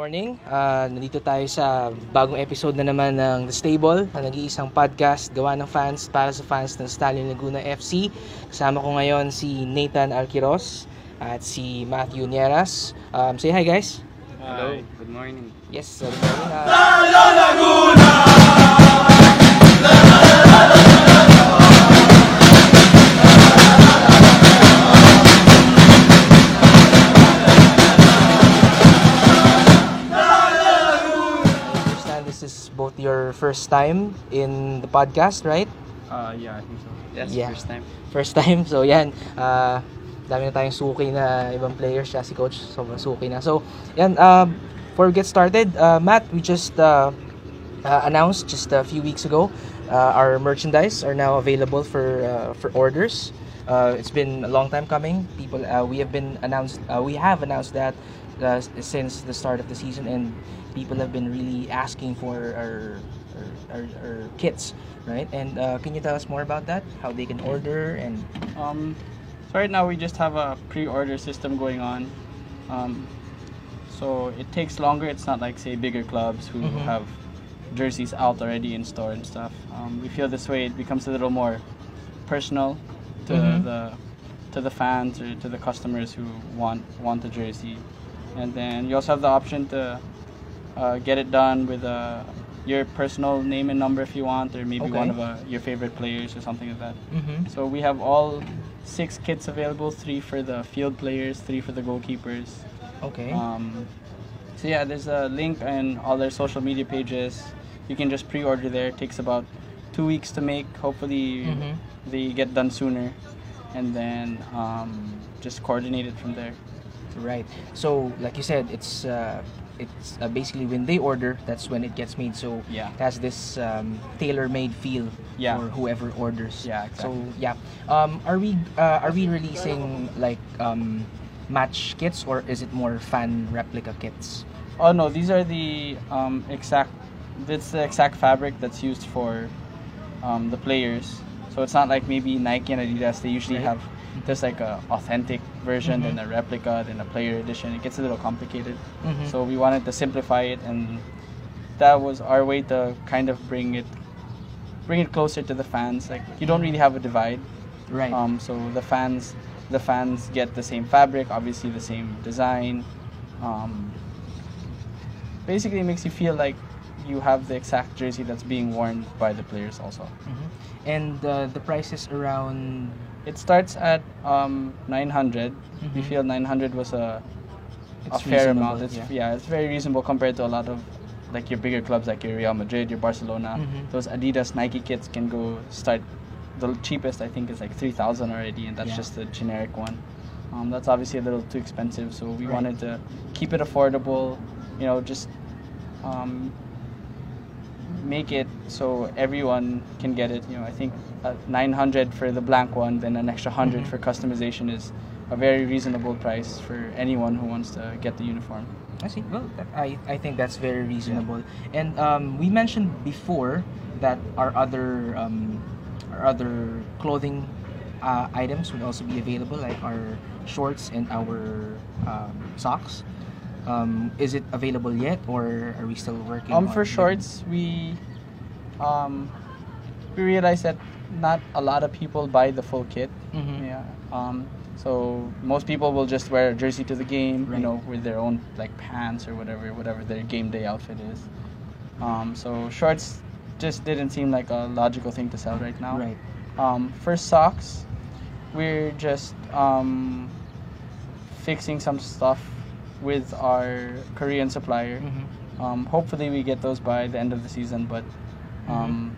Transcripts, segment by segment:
morning. Ah, nandito tayo sa bagong episode na naman ng The Stable, ang nag-iisang podcast gawa ng fans para sa fans ng Stallion Laguna FC. Kasama ko ngayon si Nathan Alquiros at si Matthew Nieras. Um, say hi guys. Hello. Good morning. Yes, good morning. Ah, I your first time in the podcast, right? Uh, yeah, I think so. That's Yeah. first time. First time. So yan, ah dami na tayong suki na ibang players siya si coach. So suki na. So yan, uh, before we get started, uh, Matt, we just uh, uh, announced just a few weeks ago uh, our merchandise are now available for uh, for orders. Uh, it's been a long time coming. People, uh, we have been announced. Uh, we have announced that uh, since the start of the season, and people have been really asking for our our, our kits, right? And uh, can you tell us more about that? How they can order and Um, so right now we just have a pre-order system going on. Um, so it takes longer. It's not like say bigger clubs who Mhm. have jerseys out already in store and stuff. Um, we feel this way it becomes a little more personal to Mhm. the to the fans or to the customers who want want the jersey. And then you also have the option to uh, get it done with uh, your personal name and number if you want, or maybe Okay. one of uh, your favorite players or something like that. mm-hmm. So we have all six kits available: three for the field players, three for the goalkeepers. okay. Um, so yeah, there's a link in all their social media pages. You can just pre-order there. It takes about two weeks to make. Hopefully, Mhm. they get done sooner, and then um, just coordinate it from there. Right. So, like you said, it's uh, it's uh, basically when they order, that's when it gets made. So Yeah. it has this um, tailor-made feel Yeah. for whoever orders. Yeah, exactly. So yeah, um, are we uh, are we releasing like um, match kits or is it more fan replica kits? Oh no, these are the um, exact. It's the exact fabric that's used for um, the players. So it's not like maybe Nike and Adidas. They usually Right. have just like a authentic version, Mhm. then a replica, then a player edition. It gets a little complicated. Mhm. So we wanted to simplify it, and that was our way to kind of bring it, bring it closer to the fans. Like you don't really have a divide. right. Um, so the fans, the fans get the same fabric, obviously the same design. Um, basically, it makes you feel like you have the exact jersey that's being worn by the players. Also, Mhm. And uh, the price is around. It starts at um, 900. We Mhm. feel 900 was a, a fair amount. It's, yeah. yeah. it's very reasonable compared to a lot of like your bigger clubs like your Real Madrid, your Barcelona. Mhm. Those Adidas, Nike kits can go start. The cheapest I think is like 3,000 already, and that's Yeah. just the generic one. Um, that's obviously a little too expensive, so we Right. wanted to keep it affordable. You know, just um, make it so everyone can get it. You know, I think uh, 900 for the blank one, then an extra 100 Mhm. for customization is a very reasonable price for anyone who wants to get the uniform. I see. Well, I, I think that's very reasonable. And um, we mentioned before that our other um, our other clothing uh, items would also be available, like our shorts and our um, socks. Um, is it available yet, or are we still working? Um, for shorts, we um, we realized that not a lot of people buy the full kit. Mhm. Yeah. Um, so most people will just wear a jersey to the game, Right. you know, with their own like pants or whatever, whatever their game day outfit is. Um, so shorts just didn't seem like a logical thing to sell right now. Right. Um, for socks, we're just um, fixing some stuff with our Korean supplier. Mhm. Um, hopefully, we get those by the end of the season, but um,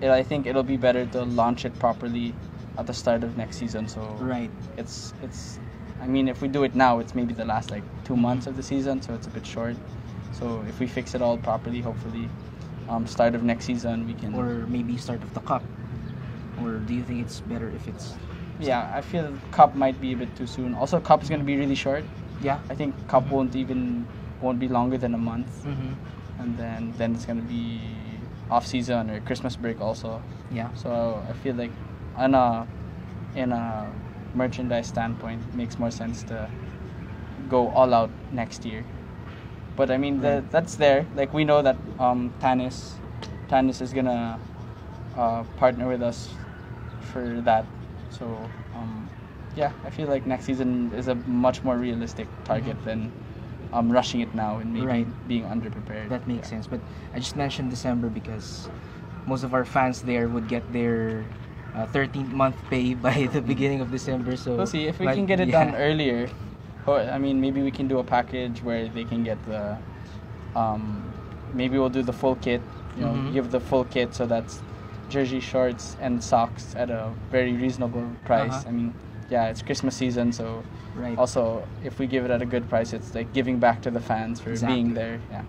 it, I think it'll be better to launch it properly at the start of next season. So Right. it's it's. I mean, if we do it now, it's maybe the last like two months of the season, so it's a bit short. So if we fix it all properly, hopefully, um, start of next season we can. Or maybe start of the cup. Or do you think it's better if it's? yeah, I feel cup might be a bit too soon. Also, cup is gonna be really short. Yeah. I think cup won't even won't be longer than a month, Mm-hmm. and then then it's gonna be off season or Christmas break also. Yeah. So I feel like on a in a merchandise standpoint, it makes more sense to go all out next year. But I mean, the, that's there. Like we know that um, Tanis, Tanis is gonna uh, partner with us for that. So um, yeah, I feel like next season is a much more realistic target than um, rushing it now and maybe Right. being underprepared. That makes sense. But I just mentioned December because most of our fans there would get their uh, 13th month pay by the beginning of December. So We'll see if we can get it yeah. done earlier. Or I mean, maybe we can do a package where they can get the. Um, maybe we'll do the full kit. You know, Mhm. give the full kit so that's jersey, shorts, and socks at a very reasonable price. Uh-huh. I mean, yeah, it's Christmas season, so Right. also if we give it at a good price, it's like giving back to the fans for Exactly. being there. Yeah,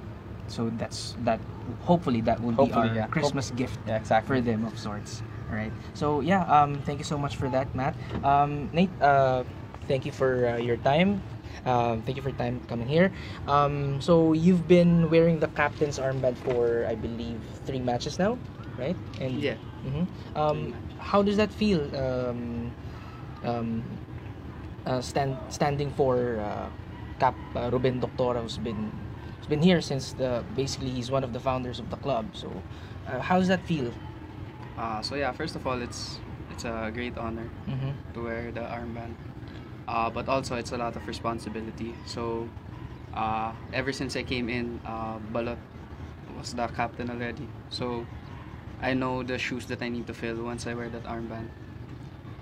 so that's that. Hopefully that will Hopefully, be our yeah. Christmas gift yeah, exactly. for them of sorts. All right. So yeah, um, thank you so much for that, Matt. Um, Nate, uh, thank you for uh, your time. Um, thank you for your time coming here. Um, so you've been wearing the captain's armband for, I believe, three matches now, right? And Yeah. Mhm. Um, how does that feel? Um, um, uh, stand standing for uh, Cap uh, Ruben Doctora, who's been who's been here since the basically he's one of the founders of the club. So, uh, how does that feel? Uh, so yeah, first of all, it's it's a great honor Mm-hmm. to wear the armband, uh, but also it's a lot of responsibility. So uh, ever since I came in, uh, Balot was the captain already. So I know the shoes that I need to fill once I wear that armband.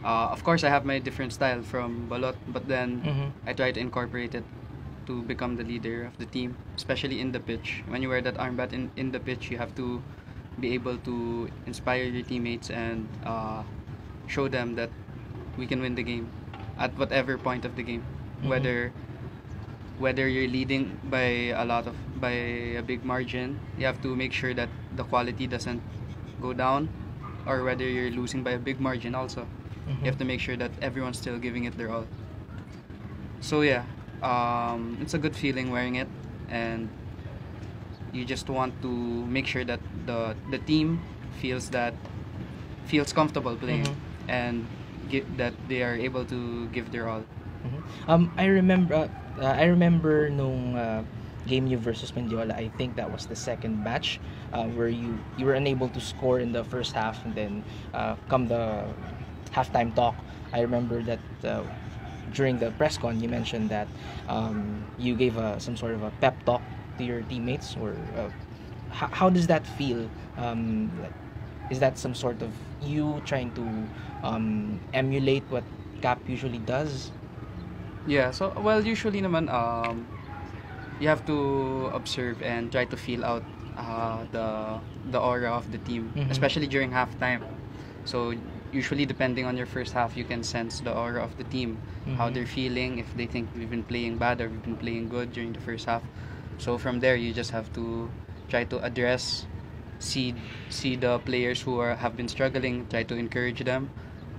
Uh, of course, I have my different style from Balot, but then Mhm. I try to incorporate it to become the leader of the team, especially in the pitch. When you wear that armband in, in the pitch, you have to be able to inspire your teammates and uh, show them that we can win the game at whatever point of the game, Mhm. whether whether you're leading by a lot of by a big margin, you have to make sure that the quality doesn't go down, or whether you're losing by a big margin also you have to make sure that everyone's still giving it their all. So yeah, um, it's a good feeling wearing it, and you just want to make sure that the the team feels that feels comfortable playing Mhm. and gi- that they are able to give their all. Mhm. Um, I remember. Uh, I remember nung uh, game you versus Mendiola. I think that was the second match uh, where you you were unable to score in the first half, and then uh, come the halftime talk. I remember that uh, during the press con, you mentioned that um, you gave a, some sort of a pep talk to your teammates, or uh, how, how does that feel? Um, like, is that some sort of you trying to um, emulate what Cap usually does? Yeah, so well usually naman um you have to observe and try to feel out uh, the the aura of the team, Mhm. especially during halftime. So usually depending on your first half, you can sense the aura of the team, how Mhm. they're feeling, if they think we've been playing bad or we've been playing good during the first half. So from there, you just have to try to address, see see the players who are have been struggling, try to encourage them.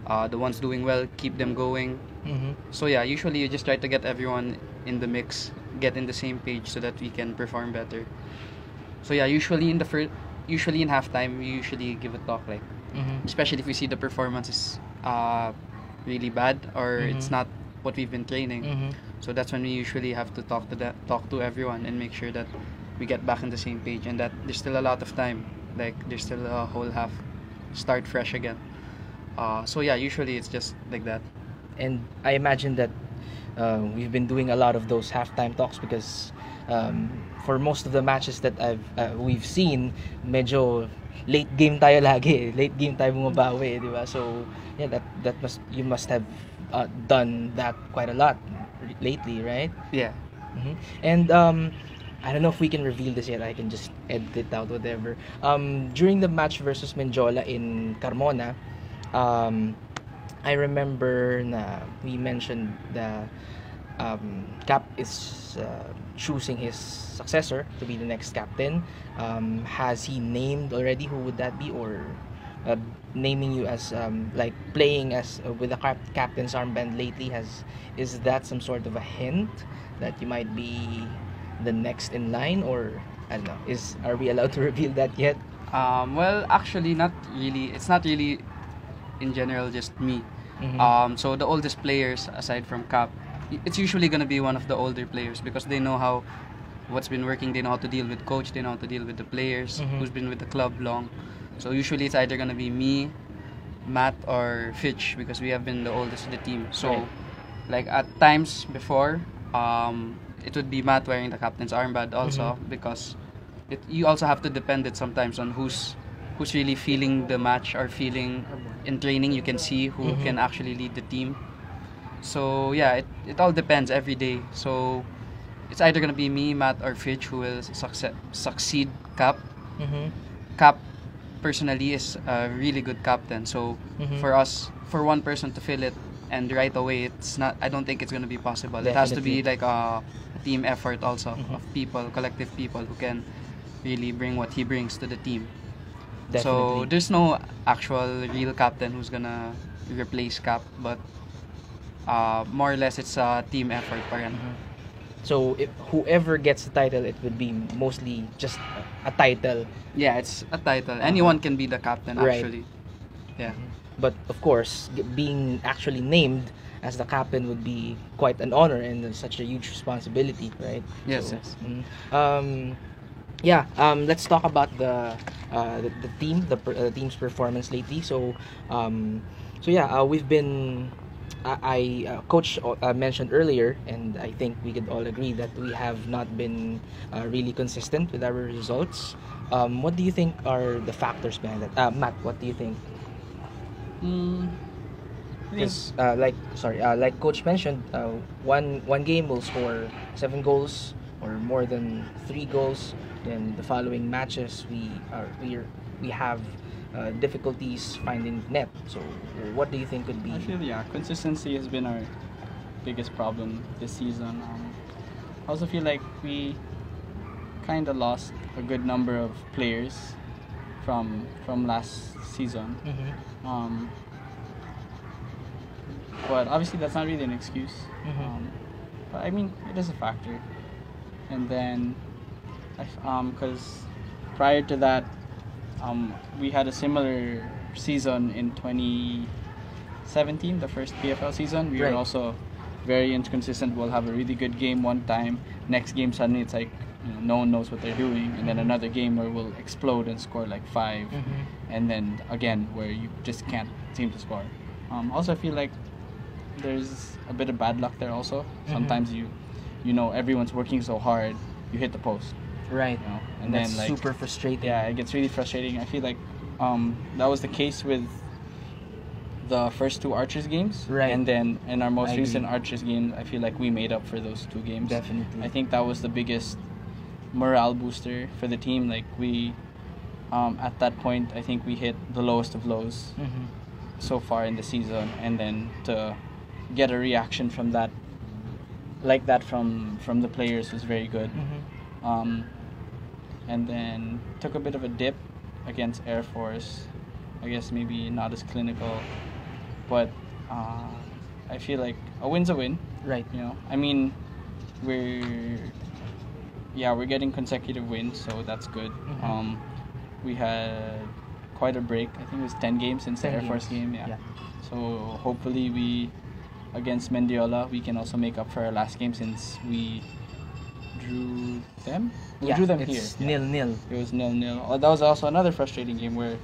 Uh, the ones doing well, keep them going. Mm-hmm. So yeah, usually you just try to get everyone in the mix, get in the same page so that we can perform better. So yeah, usually in the first, usually in halftime, we usually give a talk like, Mm-hmm. especially if we see the performance is uh, really bad or it's Mhm. not what we've been training. Mm-hmm. So that's when we usually have to talk to that, talk to everyone and make sure that we get back on the same page and that there's still a lot of time. Like there's still a whole half, start fresh again. Uh, so yeah, usually it's just like that. And I imagine that uh, we've been doing a lot of those halftime talks because um, for most of the matches that I've uh, we've seen, medyo late game tayo lagi. eh. Late game tayo bumabawi, eh, di ba? So, yeah, that that must you must have uh, done that quite a lot lately, right? Yeah. Mhm. And um, I don't know if we can reveal this yet. I can just edit it out, whatever. Um, during the match versus Menjola in Carmona, um, I remember na we mentioned the um, Cap is uh, choosing his successor to be the next captain. Um, has he named already who would that be, or uh, naming you as um, like playing as uh, with the cap- captain's armband lately? Has is that some sort of a hint that you might be the next in line, or I don't know? Is are we allowed to reveal that yet? Um, well, actually, not really. It's not really, in general, just me. Mhm. Um, so the oldest players, aside from Cap, it's usually gonna be one of the older players because they know how what's been working. They know how to deal with coach. They know how to deal with the players. Mhm. Who's been with the club long. So usually it's either gonna be me, Matt, or Fitch because we have been the oldest of the team. So, Right. like at times before, um, it would be Matt wearing the captain's armband also because it, you also have to depend it sometimes on who's who's really feeling the match or feeling in training. You can see who Mhm. can actually lead the team. So yeah, it, it all depends every day. So it's either gonna be me, Matt, or Fitch who will succe- succeed Cap. Mhm. Cap personally is a really good captain. So Mhm. for us, for one person to fill it and right away, it's not. I don't think it's gonna be possible. It has to be like a, a team effort also Mhm. of people, collective people who can really bring what he brings to the team. So there's no actual real captain who's gonna replace Cap, but uh, more or less it's a team effort pa rin. Mhm. So if whoever gets the title, it would be mostly just a title. Yeah, it's a title. Anyone can be the captain actually. Right. Yeah. But of course, being actually named as the captain would be quite an honor and such a huge responsibility, right? Yes, So, yes. mm, Um, yeah. Um, let's talk about the uh, the, the team, the, per- uh, team's performance lately. So, um, so yeah, uh, we've been. I, I uh, coach uh, mentioned earlier, and I think we could all agree that we have not been uh, really consistent with our results. Um, what do you think are the factors behind that? Uh, Matt, what do you think? Mm, Because uh, like sorry, uh, like coach mentioned, uh, one one game will score seven goals or more than three goals. Then the following matches we are we are, we have uh, difficulties finding net. So what do you think could be? I feel yeah, consistency has been our biggest problem this season. Um, I also feel like we kind of lost a good number of players from from last season. Mhm, Um, but obviously, that's not really an excuse. Mhm. Um, but I mean, it is a factor. And then, f- um, because prior to that, um, we had a similar season in 2017, the first PFL season. We Right. were also very inconsistent. We'll have a really good game one time. Next game, suddenly it's like you know, no one knows what they're doing. And then another game where we'll explode and score like 5 mhm. and then again where you just can't seem to score. Um, also, I feel like there's a bit of bad luck there. Also, Mhm. sometimes you, you know, everyone's working so hard, you hit the post, Right. you know, And and that's then like super frustrating. yeah, it gets really frustrating. I feel like um, that was the case with the first two Archers games, Right. And then in our most I recent agree. Archers game, I feel like we made up for those two games. Definitely. I think that was the biggest morale booster for the team. Like we, um, at that point, I think we hit the lowest of lows Mhm. so far in the season, and then to get a reaction from that, like that from from the players was very good. Mhm. Um, and then took a bit of a dip against Air Force. I guess maybe not as clinical, but uh, I feel like a win's a win. Right. You know, I mean, we're yeah, we're getting consecutive wins, so that's good. Mhm. Um, we had quite a break. I think it was ten games since 10 the Air Force game. Yeah. Yeah. So hopefully we against Mendiola we can also make up for our last game since we drew them. We yeah. drew them here. nil nil. It was nil nil. Oh, that was also another frustrating game where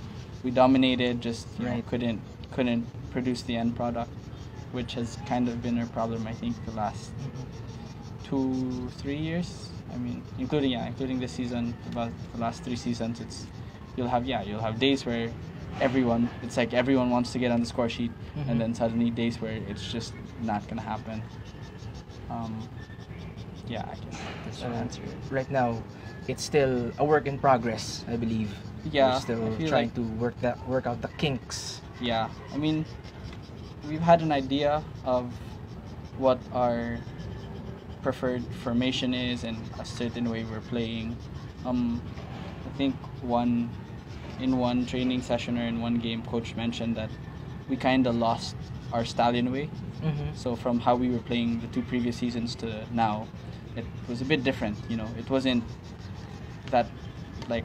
we dominated, just you know, couldn't couldn't produce the end product, which has kind of been our problem. I think the last two three years. I mean, including yeah, including this season, about the last three seasons, it's you'll have yeah, you'll have days where everyone it's like everyone wants to get on the score sheet, Mhm. and then suddenly days where it's just not gonna happen. Um, yeah, I guess that's the answer. right now, it's still a work in progress. I believe. Yeah, We're still I feel trying like- to work that work out the kinks. Yeah, I mean, we've had an idea of what our preferred formation is and a certain way we're playing. Um, I think one in one training session or in one game, coach mentioned that we kind of lost our stallion way. Mm-hmm. So from how we were playing the two previous seasons to now, it was a bit different. You know, it wasn't that like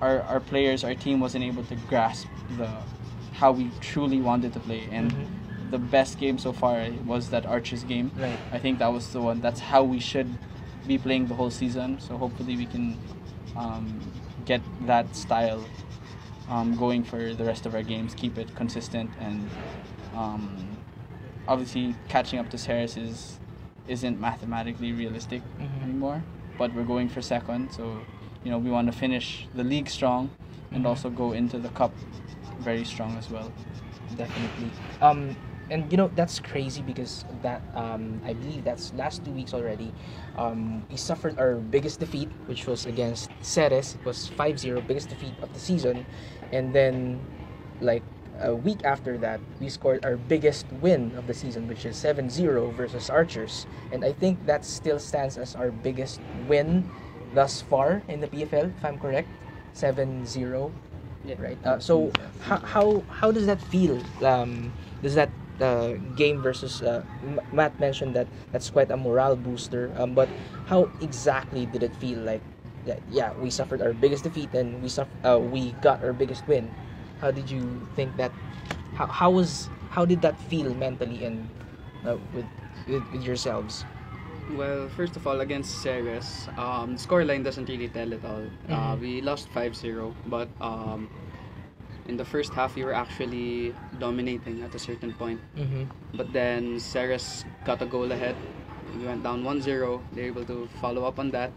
our our players, our team wasn't able to grasp the how we truly wanted to play. And Mhm. the best game so far was that Archers game. Right. I think that was the one. That's how we should be playing the whole season. So hopefully we can um, get that style um, going for the rest of our games. Keep it consistent and um, obviously catching up to Ceres is isn't mathematically realistic Mhm. anymore. But we're going for second, so you know we want to finish the league strong and Mhm. also go into the cup very strong as well. definitely. Um, and you know that's crazy because that um, I believe that's last two weeks already. Um, we suffered our biggest defeat, which was against Ceres. It was 5-0, biggest defeat of the season, and then like a week after that, we scored our biggest win of the season, which is 7-0 versus Archers, and I think that still stands as our biggest win thus far in the PFL, if I'm correct. 7-0 Yeah. right? Uh, so how, how how does that feel? Um, does that uh, game versus uh, M- Matt mentioned that that's quite a morale booster. Um, but how exactly did it feel like? That, yeah, we suffered our biggest defeat and we suff- uh, we got our biggest win. How did you think that? How, how was how did that feel mentally and uh, with, with with yourselves? Well, first of all, against Ceres, um, scoreline doesn't really tell it all. Uh, Mhm. we lost 5-0, but um, in the first half, we were actually dominating at a certain point. Mm-hmm. But then Ceres got a goal ahead. We went down 1-0. they're able to follow up on that.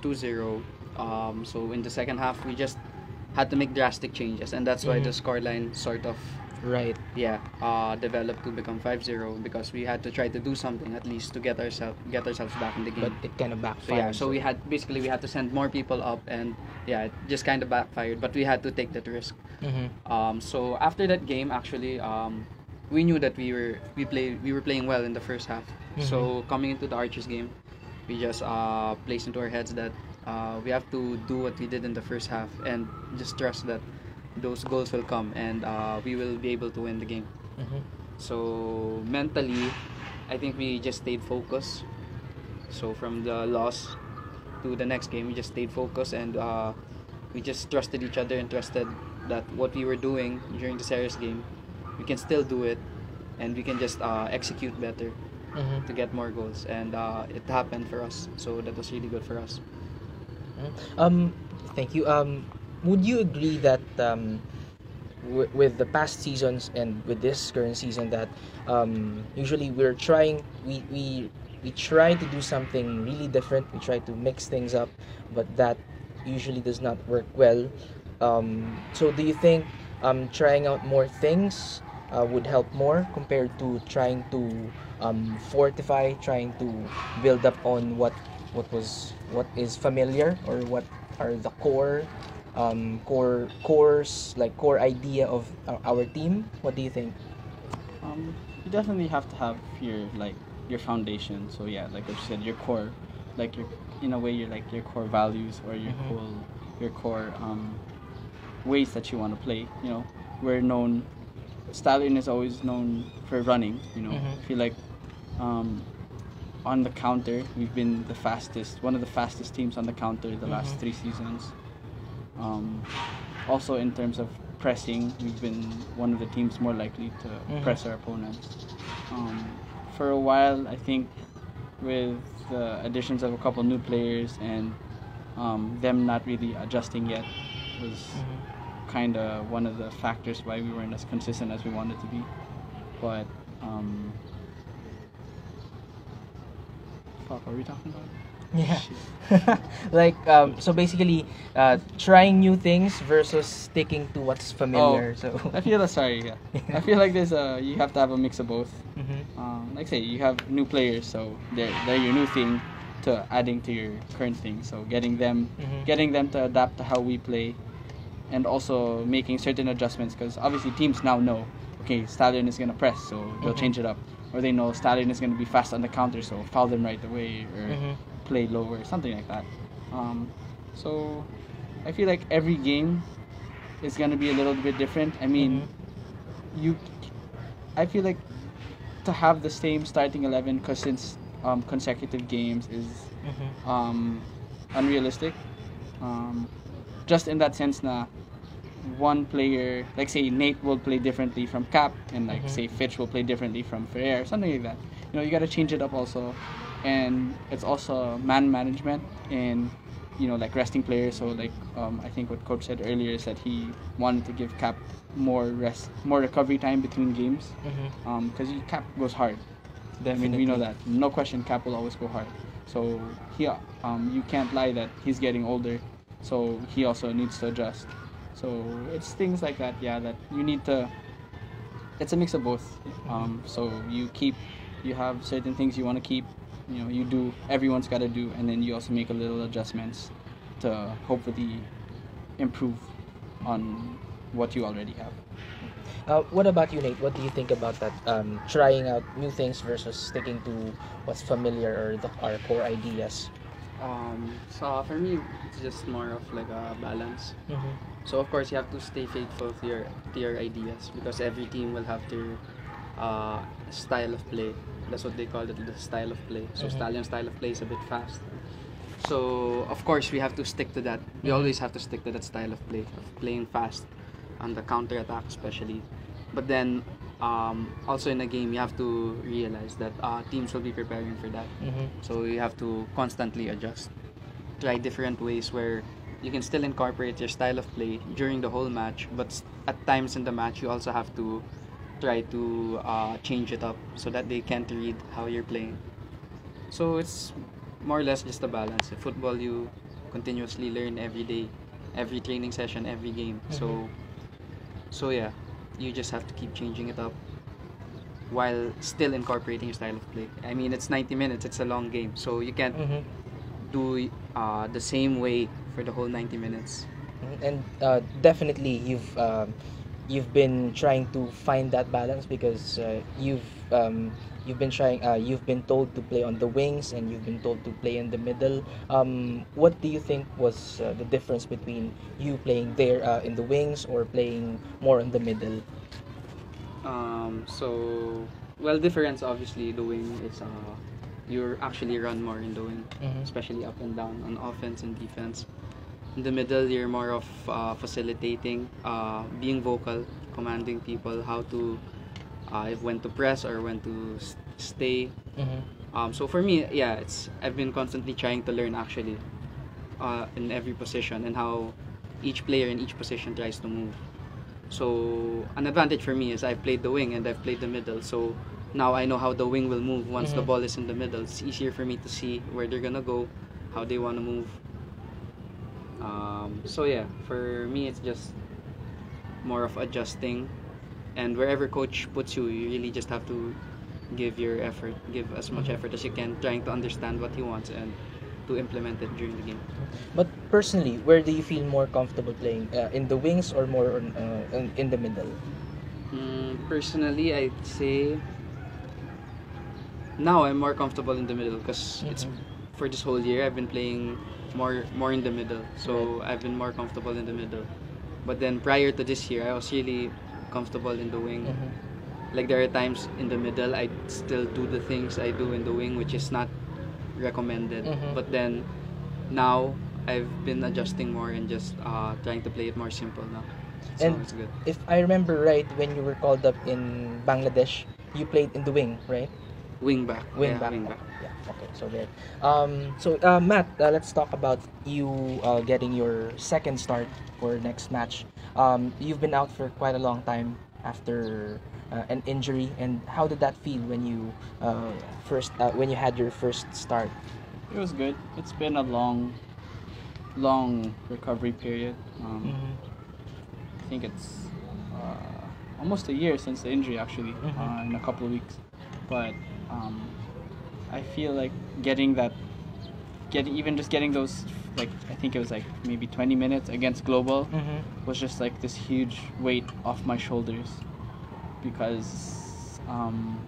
2-0. Um, so in the second half, we just had to make drastic changes, and that's why Mhm. the scoreline sort of Right. yeah uh, developed to become 5-0 because we had to try to do something at least to get ourselves get ourselves back in the game. But it kind of So backfired. yeah, so we had basically we had to send more people up, and yeah, it just kind of backfired. But we had to take that risk. Mm-hmm. Um, so after that game, actually, um, we knew that we were we play we were playing well in the first half. So coming into the Archers game, we just uh, placed into our heads that uh, we have to do what we did in the first half and just trust that those goals will come and uh, we will be able to win the game. Mm-hmm. So mentally, I think we just stayed focused. So from the loss to the next game, we just stayed focused and uh, we just trusted each other and trusted that what we were doing during the Ceres game, we can still do it, and we can just uh, execute better Mm-hmm. to get more goals. And uh, it happened for us, so that was really good for us. Um, thank you. Um, would you agree that um, w- with the past seasons and with this current season that um, usually we're trying we we we try to do something really different. We try to mix things up, but that usually does not work well. Um, so do you think um, trying out more things uh, would help more compared to trying to um, fortify, trying to build up on what what was what is familiar or what are the core um, core cores like core idea of our, our team? What do you think? Um, you definitely have to have your like your foundation. So yeah, like I said, your core, like your in a way your like your core values or your Mhm. core your core um, ways that you want to play. You know, we're known. Stallion is always known for running. You know, Mhm. I feel like um, on the counter we've been the fastest, one of the fastest teams on the counter the last Mhm. three seasons. Um, also in terms of pressing, we've been one of the teams more likely to Mhm. press our opponents. Um, for a while, I think with the additions of a couple new players and um, them not really adjusting yet was Mm-hmm. Kind of one of the factors why we weren't as consistent as we wanted to be. But um, fuck, are we talking about? Yeah. Like um, so basically uh, trying new things versus sticking to what's familiar. So I feel sorry. Yeah, I feel like there's a you have to have a mix of both. Mhm. um, like say you have new players, so they're they're your new thing to adding to your current thing. So getting them Mhm. getting them to adapt to how we play, and also making certain adjustments because obviously teams now know okay Stallion is gonna press, so they'll Mhm. change it up, or they know Stallion is gonna be fast on the counter, so foul them right away or Mhm. play lower, something like that. Um, so I feel like every game is gonna be a little bit different. I mean Mhm. you I feel like to have the same starting 11 because since um, consecutive games is Mhm. um, unrealistic um, just in that sense na one player like say Nate will play differently from Cap and like Mhm. say Fitch will play differently from Ferrer something like that you know you got to change it up also and it's also man management and you know like resting players. So like um, I think what coach said earlier is that he wanted to give Cap more rest, more recovery time between games Mm-hmm. because Cap goes hard. I mean, we know that. No question, Cap will always go hard. So he, um, you can't lie that he's getting older. So he also needs to adjust. So it's things like that, yeah, that you need to. It's a mix of both. Um, so you keep, you have certain things you want to keep. You know, you do. Everyone's got to do, and then you also make a little adjustments to hopefully improve on what you already have. Uh, what about you, Nate? What do you think about that? Um, trying out new things versus sticking to what's familiar or the, our core ideas. Um, so for me, it's just more of like a balance. Mm-hmm. So of course you have to stay faithful to your to your ideas because every team will have their uh, style of play. That's what they call it, the style of play. So Mhm. Stallion style of play is a bit fast. So of course we have to stick to that. We Mhm. always have to stick to that style of play, of playing fast, on the counter attack especially. But then um, also in a game you have to realize that uh, teams will be preparing for that. Mm-hmm. So you have to constantly adjust. Try different ways where you can still incorporate your style of play during the whole match, but at times in the match you also have to try to uh, change it up so that they can't read how you're playing. So it's more or less just a balance. In football, you continuously learn every day, every training session, every game. So, so yeah, you just have to keep changing it up while still incorporating your style of play. I mean, it's 90 minutes. It's a long game, so you can't Mm-hmm. do uh, the same way for the whole 90 minutes. And uh, definitely, you've um, you've been trying to find that balance because uh, you've um, you've been trying uh, you've been told to play on the wings and you've been told to play in the middle. Um, what do you think was uh, the difference between you playing there uh, in the wings or playing more in the middle? Um, so, well, difference obviously the wing is uh, you actually run more in the wing, Mhm. especially up and down on offense and defense. In the middle, you're more of uh, facilitating, uh, being vocal, commanding people how to, uh, if when to press or when to stay. Mm-hmm. Um, so for me, yeah, it's I've been constantly trying to learn actually, uh, in every position and how each player in each position tries to move. So an advantage for me is I've played the wing and I've played the middle. So now I know how the wing will move once the Mhm. ball is in the middle. It's easier for me to see where they're gonna go, how they wanna move. Um, so yeah, for me it's just more of adjusting, and wherever coach puts you, you really just have to give your effort, give as much Mhm. effort as you can, trying to understand what he wants and to implement it during the game. But personally, where do you feel more comfortable playing? Uh, in the wings or more on, uh, in, in the middle? Mm, personally, I'd say now I'm more comfortable in the middle because it's Mhm. for this whole year I've been playing more more in the middle, so I've been more comfortable in the middle. But then prior to this year, I was really comfortable in the wing. Mhm. Like there are times in the middle I still do the things I do in the wing, which is not recommended. Mhm. But then now I've been adjusting more and just uh, trying to play it more simple now. So And it's good. If I remember right, when you were called up in Bangladesh, you played in the wing, right? Wing back. Wing yeah, back. Wing back. Yeah. Okay. So there. Um. So uh, Matt, uh, let's talk about you uh, getting your second start for next match. Um, you've been out for quite a long time after uh, an injury, and how did that feel when you uh, first uh, when you had your first start? It was good. It's been a long, long recovery period. Um, Mm-hmm. I think it's uh, almost a year since the injury, actually, Mhm. uh, in a couple of weeks. But um, I feel like getting that, getting even just getting those, like I think it was like maybe 20 minutes against Global Mm-hmm. was just like this huge weight off my shoulders because um,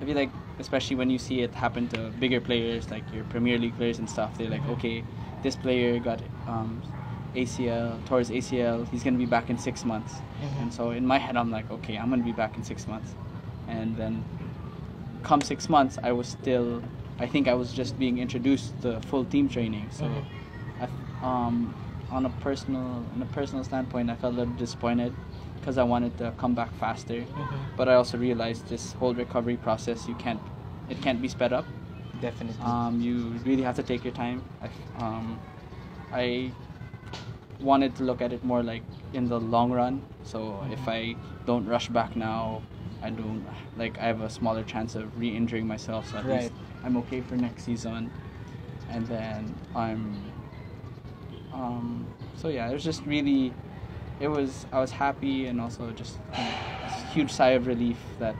I feel like especially when you see it happen to bigger players like your Premier League players and stuff, they're like, Mhm. okay, this player got um, ACL, his ACL, he's gonna be back in six months. Mhm. And so in my head, I'm like, okay, I'm gonna be back in six months. And then come six months, I was still, I think I was just being introduced to full team training. So Mhm. I, um, on a personal, on a personal standpoint, I felt a little disappointed because I wanted to come back faster. Mm-hmm. But I also realized this whole recovery process, you can't, it can't be sped up. Definitely. Um, you really have to take your time. I, um, I wanted to look at it more like in the long run. So if I don't rush back now, I don't like I have a smaller chance of re-injuring myself. So at Right. least I'm okay for next season. And then I'm. Um, so yeah, it was just really, it was I was happy and also just a huge sigh of relief that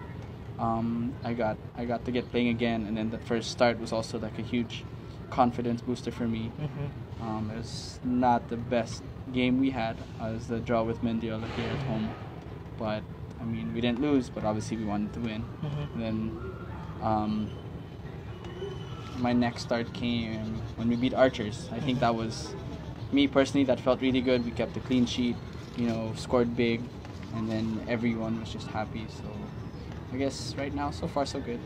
um, I got I got to get playing again, and then the first start was also like a huge confidence booster for me. Mhm. Um, it was not the best game we had. It was the draw with Mendiola here at home, but I mean we didn't lose, but obviously we wanted to win. Mhm. And then um, my next start came when we beat Archers. I think that was me personally. That felt really good. We kept a clean sheet, you know, scored big, and then everyone was just happy. So I guess right now, so far so good.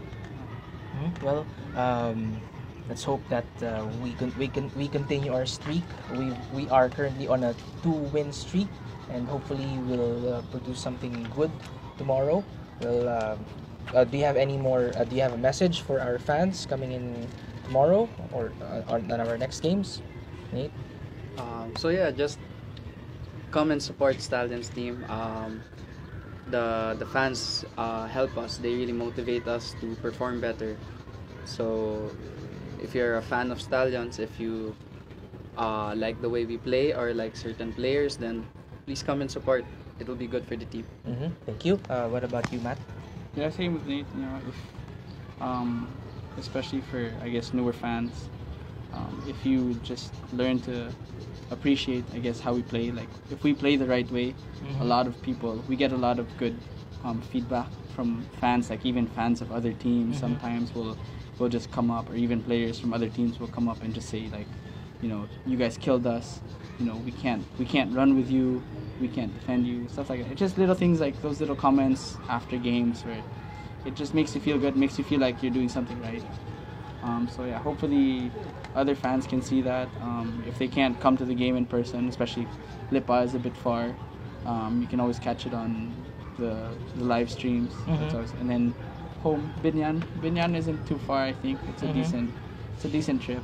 Mhm. Well, um, let's hope that uh, we can we can we continue our streak. We we are currently on a two-win streak, and hopefully we'll uh, produce something good tomorrow. Well, um, uh, do you have any more? Uh, do you have a message for our fans coming in tomorrow or uh, on, on our next games, Nate? Um, so yeah, just come and support Stallions team. Um, the the fans uh, help us. They really motivate us to perform better. So if you're a fan of Stallions, if you uh, like the way we play or like certain players, then please come and support. It will be good for the team. Mm-hmm. Thank you. Uh, what about you, Matt? Yeah, same with Nate. You know, if um, especially for I guess newer fans, um, if you just learn to appreciate, I guess, how we play. Like if we play the right way, a Mhm. lot of people we get a lot of good um, feedback from fans. Like even fans of other teams Mhm. sometimes will will just come up, or even players from other teams will come up and just say like, you know, you guys killed us. You know, we can't we can't run with you. We can't defend you. Stuff like that. It's just little things like those little comments after games where it just makes you feel good, makes you feel like you're doing something right. Um, so yeah, hopefully other fans can see that. Um, if they can't come to the game in person, especially Lipa is a bit far, um, you can always catch it on the, the live streams. Mhm. always, and then home Biñan. Biñan isn't too far. I think it's a Mhm. decent it's a decent trip.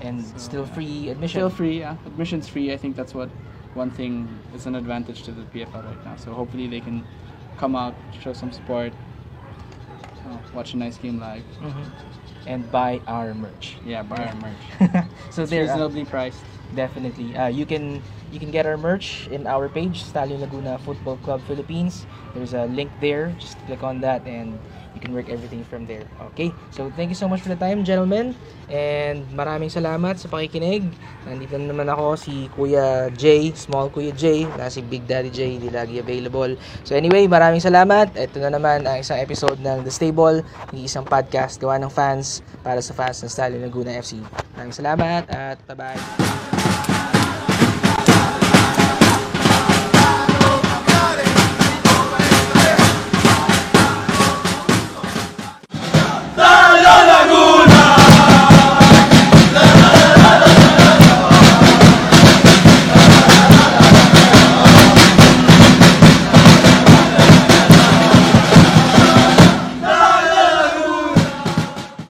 And So, still yeah. free admission. Still free, yeah. Admission's free. I think that's what one thing is an advantage to the PFL right now. So hopefully they can come out, show some support, uh, watch a nice game live. Mhm. And buy our merch. Yeah, buy our merch. so It's there. uh, reasonably priced. Definitely. Uh, you can you can get our merch in our page, Stallion Laguna Football Club Philippines. There's a link there. Just click on that and you can work everything from there. Okay? So thank you so much for the time, gentlemen. And maraming salamat sa pakikinig. Nandito na naman ako si Kuya Jay, Small Kuya Jay. Na si Big Daddy Jay, hindi lagi available. So anyway, maraming salamat. Ito na naman ang isang episode ng The Stable, ng isang podcast gawa ng fans para sa fans ng Stallion Laguna FC. Maraming salamat at bye-bye.